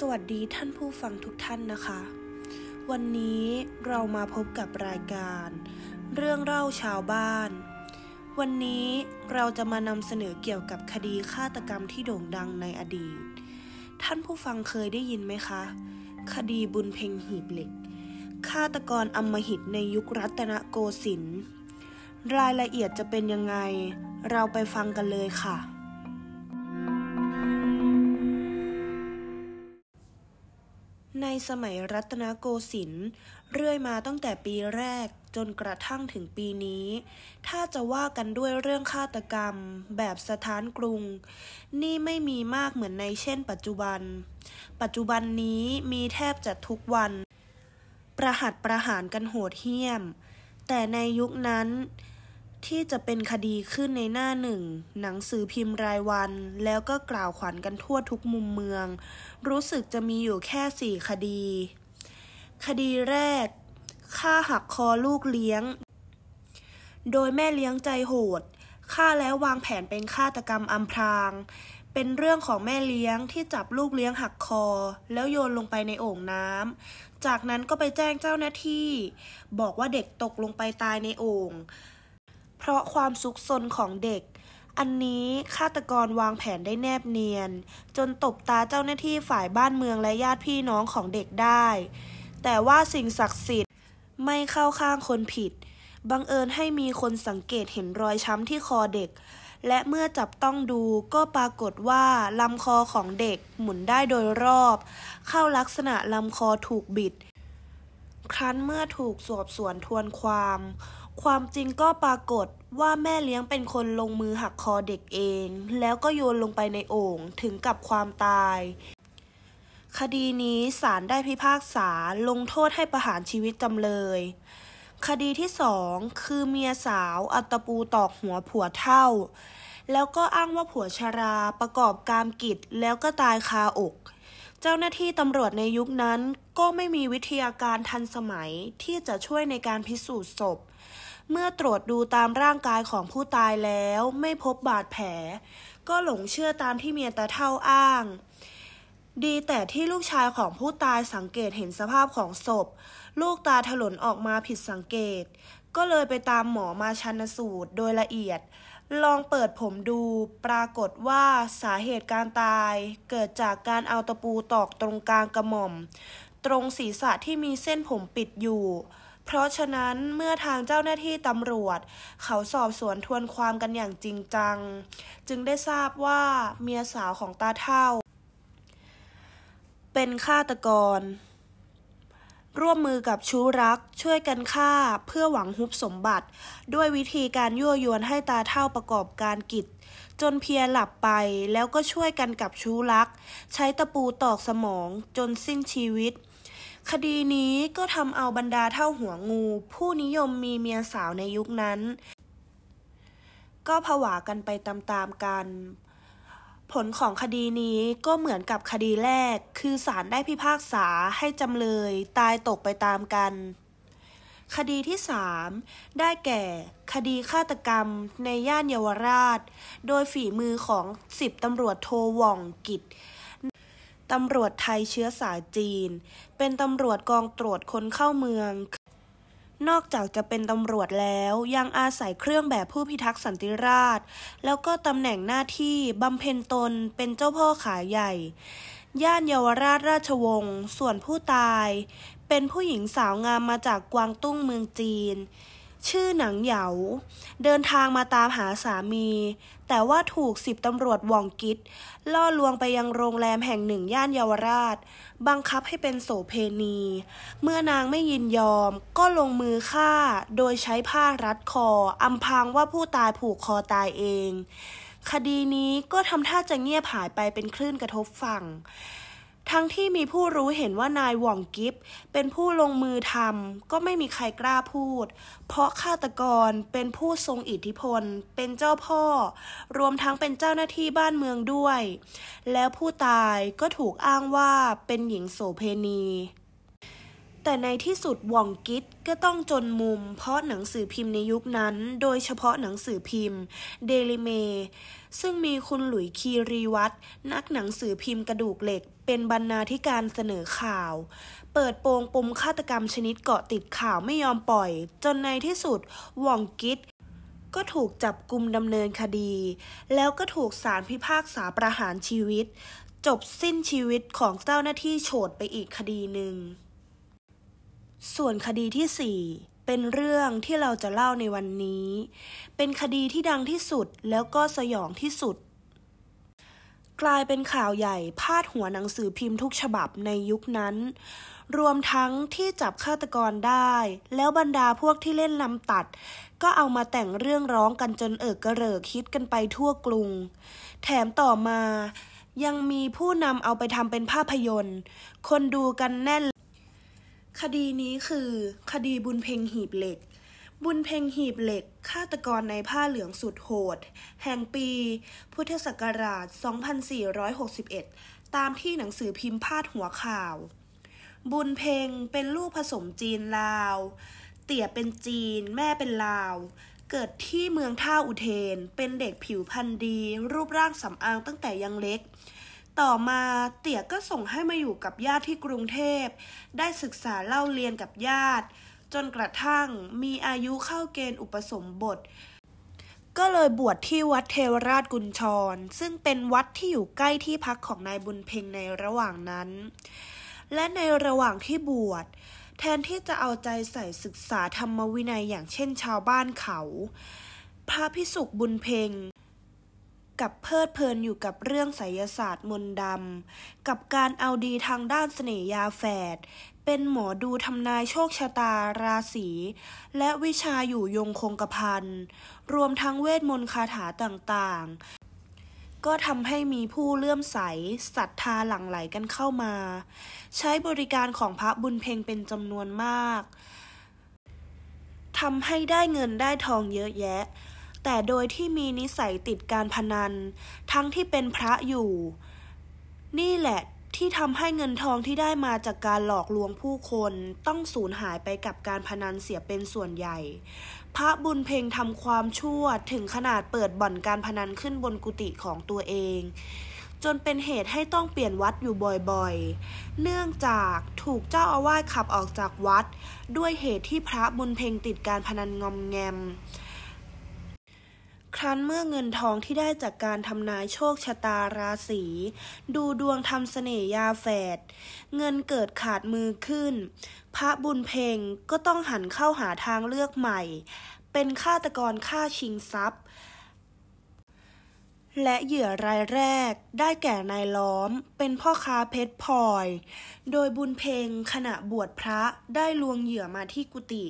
สวัสดีท่านผู้ฟังทุกท่านนะคะ วันนี้เรามาพบกับรายการ เรื่องเล่าชาวบ้าน วันนี้เราจะมานำเสนอเกี่ยวกับคดีฆาตกรรมที่โด่งดังในอดีต ท่านผู้ฟังเคยได้ยินไหมคะ คดีบุญเพ็งหีบเหล็ก ฆาตกรอำมหิตในยุครัตนโกสินทร์รายละเอียดจะเป็นยังไง เราไปฟังกันเลยค่ะ สมัยรัตนโกสินทร์เรื่อยมาตั้งแต่ปีแรกจนกระทั่งถึงปีนี้ ถ้าจะว่ากันด้วยเรื่องฆาตกรรม แบบสถานกรุง นี่ไม่มีมากเหมือนในเช่น ปัจจุบัน ปัจจุบันนี้มีแทบจะทุกวัน ประหัตประหารกันโหดเหี้ยม แต่ในยุคนั้น ที่จะเป็นคดีขึ้นในหน้าหนึ่ง หนังสือพิมพ์รายวัน แล้วก็กล่าวขวัญกันทั่วทุกมุมเมือง รู้สึกจะมีอยู่แค่สี่คดี คดีแรกฆ่าหักคอลูกเลี้ยง โดยแม่เลี้ยงใจโหดฆ่าแล้ววางแผนเป็นฆาตกรรมอำพราง เป็นเรื่องของแม่เลี้ยงที่จับลูกเลี้ยงหักคอ แล้วโยนลงไปในโอ่งน้ำ จากนั้นก็ไปแจ้งเจ้าหน้าที่ บอกว่าเด็กตกลงไปตายในโอ่ง เพราะความซุกซนของเด็ก อันนี้ฆาตกรวางแผนได้แนบเนียน จนตบตาเจ้าหน้าที่ฝ่ายบ้านเมืองและญาติพี่น้องของเด็กได้ แต่ว่าสิ่งศักดิ์สิทธิ์ไม่เข้าข้างคนผิด บังเอิญให้มีคนสังเกตเห็นรอยช้ำที่คอเด็ก และเมื่อจับต้องดูก็ปรากฏว่าลำคอของเด็กหมุนได้โดยรอบ เข้าลักษณะลำคอถูกบิด ครั้นเมื่อถูกสอบสวนทวนความ ความจริงก็ปรากฏว่าแม่เลี้ยงเป็นคนลงมือหักคอเด็กเอง แล้วก็โยนลงไปในโอ่งถึงกับความตาย คดีนี้ศาลได้พิพากษาลงโทษให้ประหารชีวิตจำเลย คดีที่สองคือเมียสาวอัตปูตอกหัวผัวเท่า แล้วก็อ้างว่าผัวชราประกอบกามกิจแล้วก็ตายคาอก เจ้าหน้าที่ตำรวจในยุคนั้นก็ไม่มีวิทยาการทันสมัยที่จะช่วยในการพิสูจน์ศพ เมื่อตรวจดูตามร่างกายของผู้ตายแล้วไม่พบบาดแผล ก็หลงเชื่อตามที่เมียตาเท่าอ้าง ดีแต่ที่ลูกชายของผู้ตายสังเกตเห็นสภาพของศพ ลูกตาถลนออกมาผิดสังเกต ก็เลยไปตามหมอมาชันสูตรโดยละเอียด ลองเปิดผมดู ปรากฏว่าสาเหตุการตายเกิดจากการเอาตะปูตอกตรงกลางกระหม่อม ตรงศีรษะที่มีเส้นผมปิดอยู่ เพราะฉะนั้นเมื่อทางเจ้าหน้าที่ตำรวจ เขาสอบสวนทวนความกันอย่างจริงจัง จึงได้ทราบว่าเมียสาวของตาเท่า เป็นฆาตกร ร่วมมือกับชู้รักช่วยกันฆ่าเพื่อหวังฮุบสมบัติ ด้วยวิธีการยั่วยวนให้ตาเท่าประกอบการกิจ จนเพียหลับไปแล้วก็ช่วยกันกับชู้รัก ใช้ตะปูตอกสมองจนสิ้นชีวิต คดีนี้ก็ทำเอาบรรดาเท่าหัวงู ผู้นิยมมีเมียสาวในยุคนั้น ก็ผวากันไปตามๆกัน ผลของคดีนี้ก็เหมือนกับคดีแรก คือศาลได้พิพากษาให้จำเลย ตายตกไปตามกัน คดีที่ 3 ได้แก่ คดีฆาตกรรมในย่านเยาวราช โดยฝีมือของสิบตำรวจโทว่องกิจ ตำรวจไทยเชื้อสายจีน เป็นตำรวจกองตรวจคนเข้าเมือง นอกจากจะเป็นตำรวจแล้วยังอาศัยเครื่องแบบผู้พิทักษ์สันติราษฎร์แล้วก็ตำแหน่งหน้าที่บำเพ็ญตนเป็นเจ้าพ่อขาใหญ่ ย่านเยาวราชราชวงศ์ส่วนผู้ตาย เป็นผู้หญิงสาวงามมาจากกวางตุ้งเมืองจีน ชื่อหนังเหยา เดินทางมาตามหาสามี แต่ว่าถูกสิบตำรวจว่องกิจล่อลวงไปยังโรงแรมแห่งหนึ่งย่านเยาวราช บังคับให้เป็นโสเพณี เมื่อนางไม่ยินยอมก็ลงมือฆ่า โดยใช้ผ้ารัดคออำพางว่าผู้ตายผูกคอตายเอง คดีนี้ก็ทำท่าจะเงียบหายไปเป็นคลื่นกระทบฝั่ง ทั้งที่มีผู้รู้เห็นว่านายหว่องกิฟเป็นผู้ลงมือทำก็ไม่มีใครกล้าพูด เพราะฆาตกรเป็นผู้ทรงอิทธิพล เป็นเจ้าพ่อ รวมทั้งเป็นเจ้าหน้าที่บ้านเมืองด้วย แล้วผู้ตายก็ถูกอ้างว่าเป็นหญิงโสเพณี แต่ในที่สุดว่องกิตก็ต้องจนมุม เพราะหนังสือพิมพ์ในยุคนั้น โดยเฉพาะหนังสือพิมพ์เดลิเม ซึ่งมีคุณหลุยคีรีวัตนักหนังสือพิมพ์กระดูกเหล็ก เป็นบรรณาธิการเสนอข่าว เปิดโปงปมฆาตกรรมชนิดเกาะติดข่าวไม่ยอมปล่อย จนในที่สุดว่องกิตก็ถูกจับกลุมดำเนินคดี แล้วก็ถูกศาลพิพากษาประหารชีวิต จบสิ้นชีวิตของเจ้าหน้าที่โฉดไปอีกคดีหนึ่ง ส่วนคดีที่สี่เป็นเรื่องที่เราจะเล่าในวันนี้ เป็นคดีที่ดังที่สุดแล้วก็สยองที่สุด กลายเป็นข่าวใหญ่พาดหัวหนังสือพิมพ์ทุกฉบับในยุคนั้น รวมทั้งที่จับฆาตกรได้ แล้วบรรดาพวกที่เล่นลำตัด ก็เอามาแต่งเรื่องร้องกันจนเอิกกระเริกคิดกันไปทั่วกรุง แถมต่อมายังมีผู้นำเอาไปทำเป็นภาพยนตร์ คนดูกันแน่น คดีนี้คือคดีบุญเพ็งหีบเหล็ก บุญเพ็งหีบเหล็ก ฆาตกรในผ้าเหลืองสุดโหด แห่งปี พุทธศักราช 2461 ตามที่หนังสือพิมพ์พาดหัวข่าว บุญเพ็งเป็นลูกผสมจีนลาว เตี่ยเป็นจีน แม่เป็นลาว เกิดที่เมืองท่าอุเทน เป็นเด็กผิวพรรณดี รูปร่างสำอางตั้งแต่ยังเล็ก ต่อมาเตี่ยก็ส่งให้มาอยู่กับญาติที่กรุงเทพ ได้ศึกษาเล่าเรียนกับญาติ จนกระทั่งมีอายุเข้าเกณฑ์อุปสมบท ก็เลยบวชที่วัดเทวราชกุญชร ซึ่งเป็นวัดที่อยู่ใกล้ที่พักของนายบุญเพ็งในระหว่างนั้น และในระหว่างที่บวชแทนที่จะเอาใจใส่ศึกษาธรรมวินัยอย่างเช่นชาวบ้านเขา พระพิสุกบุญเพ็ง กับเพลิดเพลินอยู่กับเรื่องไสยศาสตร์มนต์ดำ กับการเอาดีทางด้านเสน่ยาแฝด เป็นหมอดูทำนายโชคชะตาราศี และวิชาอยู่ยงคงกระพัน รวมทั้งเวทมนต์คาถาต่างๆ ก็ทำให้มีผู้เลื่อมใสศรัทธาหลั่งไหลกันเข้ามา ใช้บริการของพระบุญเพ็งเป็นจำนวนมากทำให้ได้เงินได้ทองเยอะแยะ แต่โดยที่มีนิสัยติดการพนัน ทั้งที่เป็นพระอยู่ นี่แหละที่ทำให้เงินทองที่ได้มาจากการหลอกลวงผู้คนต้องสูญหายไปกับการพนันเสียเป็นส่วนใหญ่ พระบุญเพ็งทำความชั่วถึงขนาดเปิดบ่อนการพนันขึ้นบนกุฏิของตัวเอง จนเป็นเหตุให้ต้องเปลี่ยนวัดอยู่บ่อยๆ เนื่องจากถูกเจ้าอาวาสขับออกจากวัด ด้วยเหตุที่พระบุญเพ็งติดการพนันงอมแงม ครั้นเมื่อเงินทองที่ได้จากการทำนายโชคชะตาราศีดูดวงทำเสน่ยาแฝด เงินเกิดขาดมือขึ้น พระบุญเพงก็ต้องหันเข้าหาทางเลือกใหม่ เป็นฆาตกรฆ่าชิงทรัพย์ และเหยื่อรายแรกได้แก่นายล้อม เป็นพ่อค้าเพชรพลอย โดยบุญเพงขณะบวชพระได้ลวงเหยื่อมาที่กุฏิ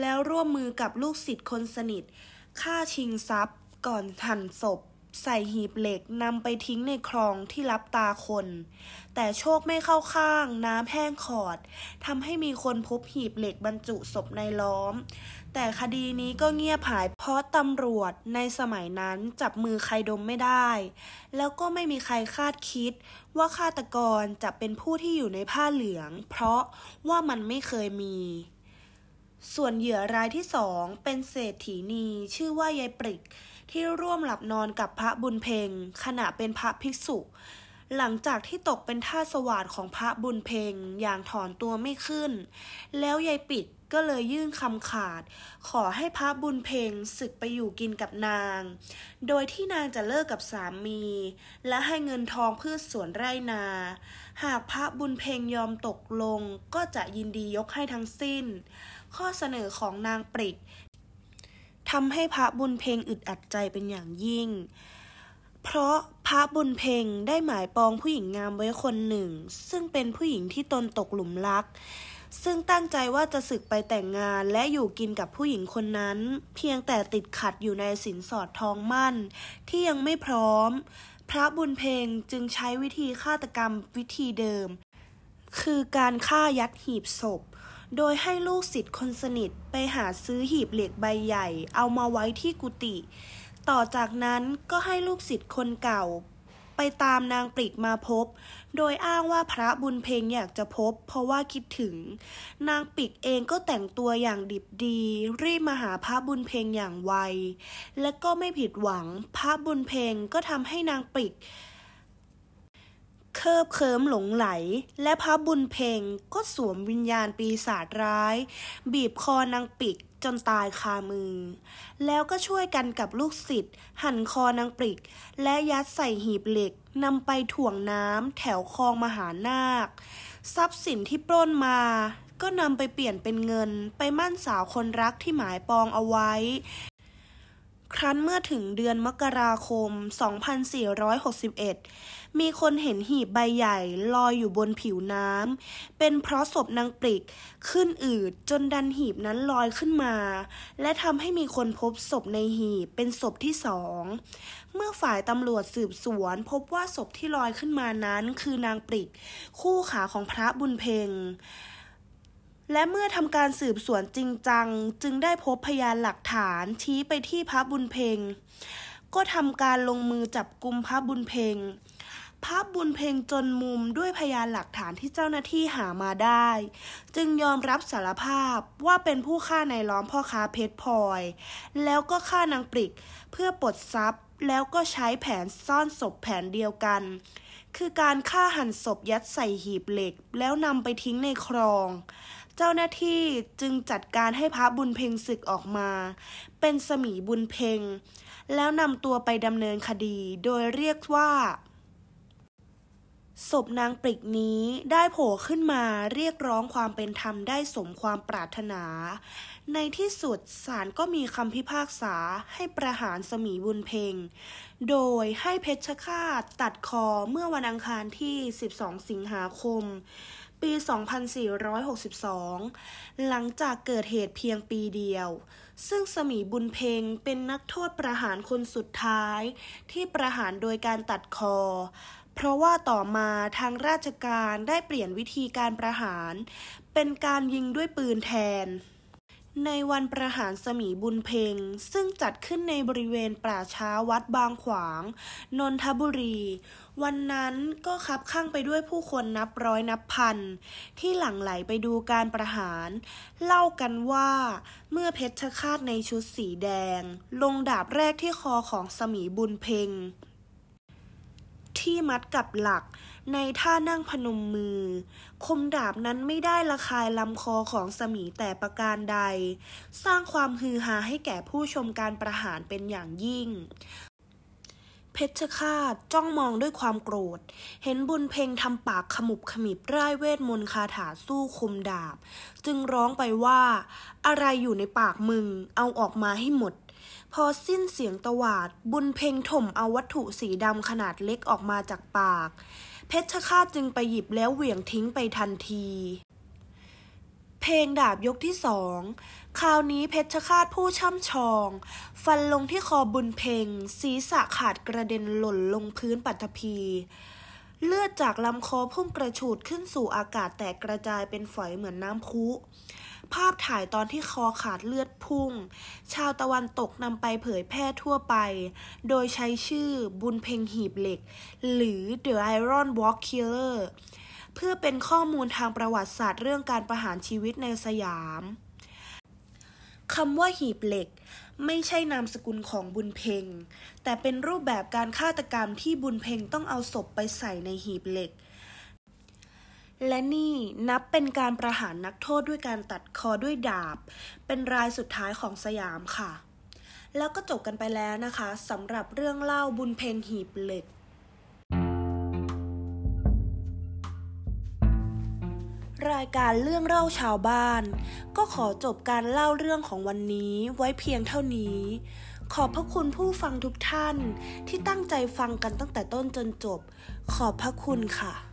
แล้วร่วมมือกับลูกศิษย์คนสนิท ฆ่าชิงทรัพย์ ก่อนหั่นศพ ใส่หีบเหล็กนำไปทิ้งในคลองที่รับตาคน แต่โชคไม่เข้าข้างน้ำแห้งขอดทำให้มีคนพบหีบเหล็กบรรจุศพในล้อม แต่คดีนี้ก็เงียบหายเพราะตำรวจในสมัยนั้นจับมือใครดมไม่ได้ แล้วก็ไม่มีใครคาดคิดว่าฆาตกรจะเป็นผู้ที่อยู่ในผ้าเหลือง เพราะว่ามันไม่เคยมี ส่วนเหยื่อรายที่สองเป็นเศรษฐีนีชื่อว่ายายปริก ที่ร่วมหลับนอนกับพระบุญเพ็งขณะเป็นพระภิกษุ หลังจากที่ตกเป็นท่าสวาดของพระบุญเพ็งอย่างถอนตัวไม่ขึ้น แล้วยายปิดก็เลยยื่นคำขาด ขอให้พระบุญเพ็งศึกไปอยู่กินกับนาง โดยที่นางจะเลิกกับสามี และให้เงินทองพืชสวนไร่นา หากพระบุญเพ็งยอมตกลงก็จะยินดียกให้ทั้งสิ้น ข้อเสนอของนางปริกทำให้พระบุญเพ็งอึดอัดใจเป็นอย่างยิ่ง เพราะพระบุญเพ็งได้หมายปองผู้หญิงงามไว้คนหนึ่ง ซึ่งเป็นผู้หญิงที่ตนตกหลุมรัก ซึ่งตั้งใจว่าจะศึกไปแต่งงานและอยู่กินกับผู้หญิงคนนั้น เพียงแต่ติดขัดอยู่ในสินสอดทองมั่น ที่ยังไม่พร้อม พระบุญเพ็งจึงใช้วิธีฆาตกรรมวิธีเดิม คือการฆ่ายัดหีบศพ โดยให้ลูกศิษย์คนสนิทไปหาซื้อหีบเหล็กใบใหญ่ เอามาไว้ที่กุฏิ ต่อจากนั้นก็ให้ลูกศิษย์คนเก่า ไปตามนางปริกมาพบ โดยอ้างว่าพระบุญเพงอยากจะพบ เพราะว่าคิดถึง นางปิกเองก็แต่งตัวอย่างดิบดี รีบมาหาพระบุญเพงอย่างไว และก็ไม่ผิดหวัง พระบุญเพงก็ทำให้นางปิก เคิบเคิมหลงไหล และพระบุญเพ่งก็สวมวิญญาณปีศาจร้าย บีบคอนางปิกจนตายคามือ แล้วก็ช่วยกันกับลูกศิษย์หั่นคอนางปริก และยัดใส่หีบเหล็กนำไปถ่วงน้ำแถวคลองมหานาค ทรัพย์สินที่ปล้นมา ก็นำไปเปลี่ยนเป็นเงิน ไปมั่นสาวคนรักที่หมายปองเอาไว้ ครั้นเมื่อถึงเดือนมกราคม 2461 มีคนเห็นหีบใบใหญ่ลอยอยู่บนผิวน้ำ เป็นเพราะศพนางปริกขึ้นอืดจนดันหีบนั้นลอยขึ้นมา และทำให้มีคนพบศพในหีบเป็นศพที่สอง เมื่อฝ่ายตำรวจสืบสวนพบว่าศพที่ลอยขึ้นมานั้นคือนางปริก คู่ขาของพระบุญเพ็ง และเมื่อทำการสืบสวนจริงจัง จึงได้พบพยานหลักฐานชี้ไปที่พระบุญเพ็งก็ทำการลงมือจับกุมพระบุญเพ็งพระบุญเพ็งจนมุมด้วยพยานหลักฐานที่เจ้าหน้าที่หามาได้ จึงยอมรับสารภาพว่าเป็นผู้ฆ่าในล้อมพ่อค้าเพชรพลอย แล้วก็ฆ่านางปริกเพื่อปลดทรัพย์ แล้วก็ใช้แผนซ่อนศพแผนเดียวกัน คือการฆ่าหันศพยัดใส่หีบเหล็ก แล้วนำไปทิ้งในคลอง เจ้าหน้าที่จึงจัดการให้พระบุญเพ็งศึกออกมา เป็นสมีบุญเพ็ง แล้วนำตัวไปดำเนินคดีโดยเรียกว่า ศพนางปริกนี้ได้โผล่ขึ้นมาเรียกร้องความเป็นธรรมได้สมความปรารถนา ในที่สุดศาลก็มีคำพิพากษาให้ประหารสมีบุญเพ็ง โดยให้เพชรฆาตตัดคอเมื่อวันอังคารที่ 12 สิงหาคม ปี 2462 หลังจากเกิดเหตุเพียงปีเดียว ซึ่งสมีบุญเพงเป็นนักโทษประหารคนสุดท้าย ที่ประหารโดยการตัดคอ เพราะว่าต่อมาทางราชการได้เปลี่ยนวิธีการประหาร เป็นการยิงด้วยปืนแทน ในวันประหารสมีบุญเพงซึ่งจัดขึ้นในบริเวณป่าช้าวัดบางขวาง นนทบุรี วันนั้นก็คับข้างไปด้วยผู้คนนับร้อยนับพัน ที่หลั่งไหลไปดูการประหาร เล่ากันว่าเมื่อเพชรฆาตในชุดสีแดง ลงดาบแรกที่คอของสมีบุญเพงที่มัดกับหลัก ในท่านั่งพนมมือ คมดาบนั้นไม่ได้ระคายลำคอของสมีแต่ประการใด สร้างความฮือฮาให้แก่ผู้ชมการประหารเป็นอย่างยิ่ง เพชฌฆาตจ้องมองด้วยความโกรธ เห็นบุญเพ่งทำปากขมุบขมิบร่ายเวทมนต์คาถาสู้คมดาบ จึงร้องไปว่า อะไรอยู่ในปากมึง เอาออกมาให้หมด พอสิ้นเสียงตวาด บุญเพ่งถมเอาวัตถุสีดำขนาดเล็กออกมาจากปาก เพชรฆาตจึงไปหยิบแล้วเหวี่ยงทิ้งไปทันที เพลงดาบยกที่สองคราวนี้เพชรฆาตผู้ช่ำชอง ฟันลงที่คอบุญเพ่งศีรษะขาดกระเด็นหล่นลงพื้นปัตภีเลือดจากลำคอพุ่งกระฉูดขึ้นสู่อากาศแตกกระจายเป็นฝอยเหมือนน้ำพุ ภาพถ่ายตอนที่คอขาดเลือดพุ่ง ชาวตะวันตกนำไปเผยแพร่ทั่วไป โดยใช้ชื่อบุญเพ็งหีบเหล็ก หรือ The Iron Walk Killer เพื่อเป็นข้อมูลทางประวัติศาสตร์เรื่องการประหารชีวิตในสยามคำว่าหีบเหล็ก ไม่ใช่นามสกุลของบุญเพ็งแต่เป็นรูปแบบการฆาตกรรมที่บุญเพ็งต้องเอาศพไปใส่ในหีบเหล็ก และนี่นับเป็นการประหารนักโทษด้วยการตัดคอด้วยดาบ เป็นรายสุดท้ายของสยามค่ะ แล้วก็จบกันไปแล้วนะคะสำหรับเรื่องเล่าบุญเพงหีบเหล็ก รายการเรื่องเล่าชาวบ้าน ก็ขอจบการเล่าเรื่องของวันนี้ไว้เพียงเท่านี้ ขอบพระคุณผู้ฟังทุกท่านที่ตั้งใจฟังกันตั้งแต่ต้นจนจบ ขอบพระคุณค่ะ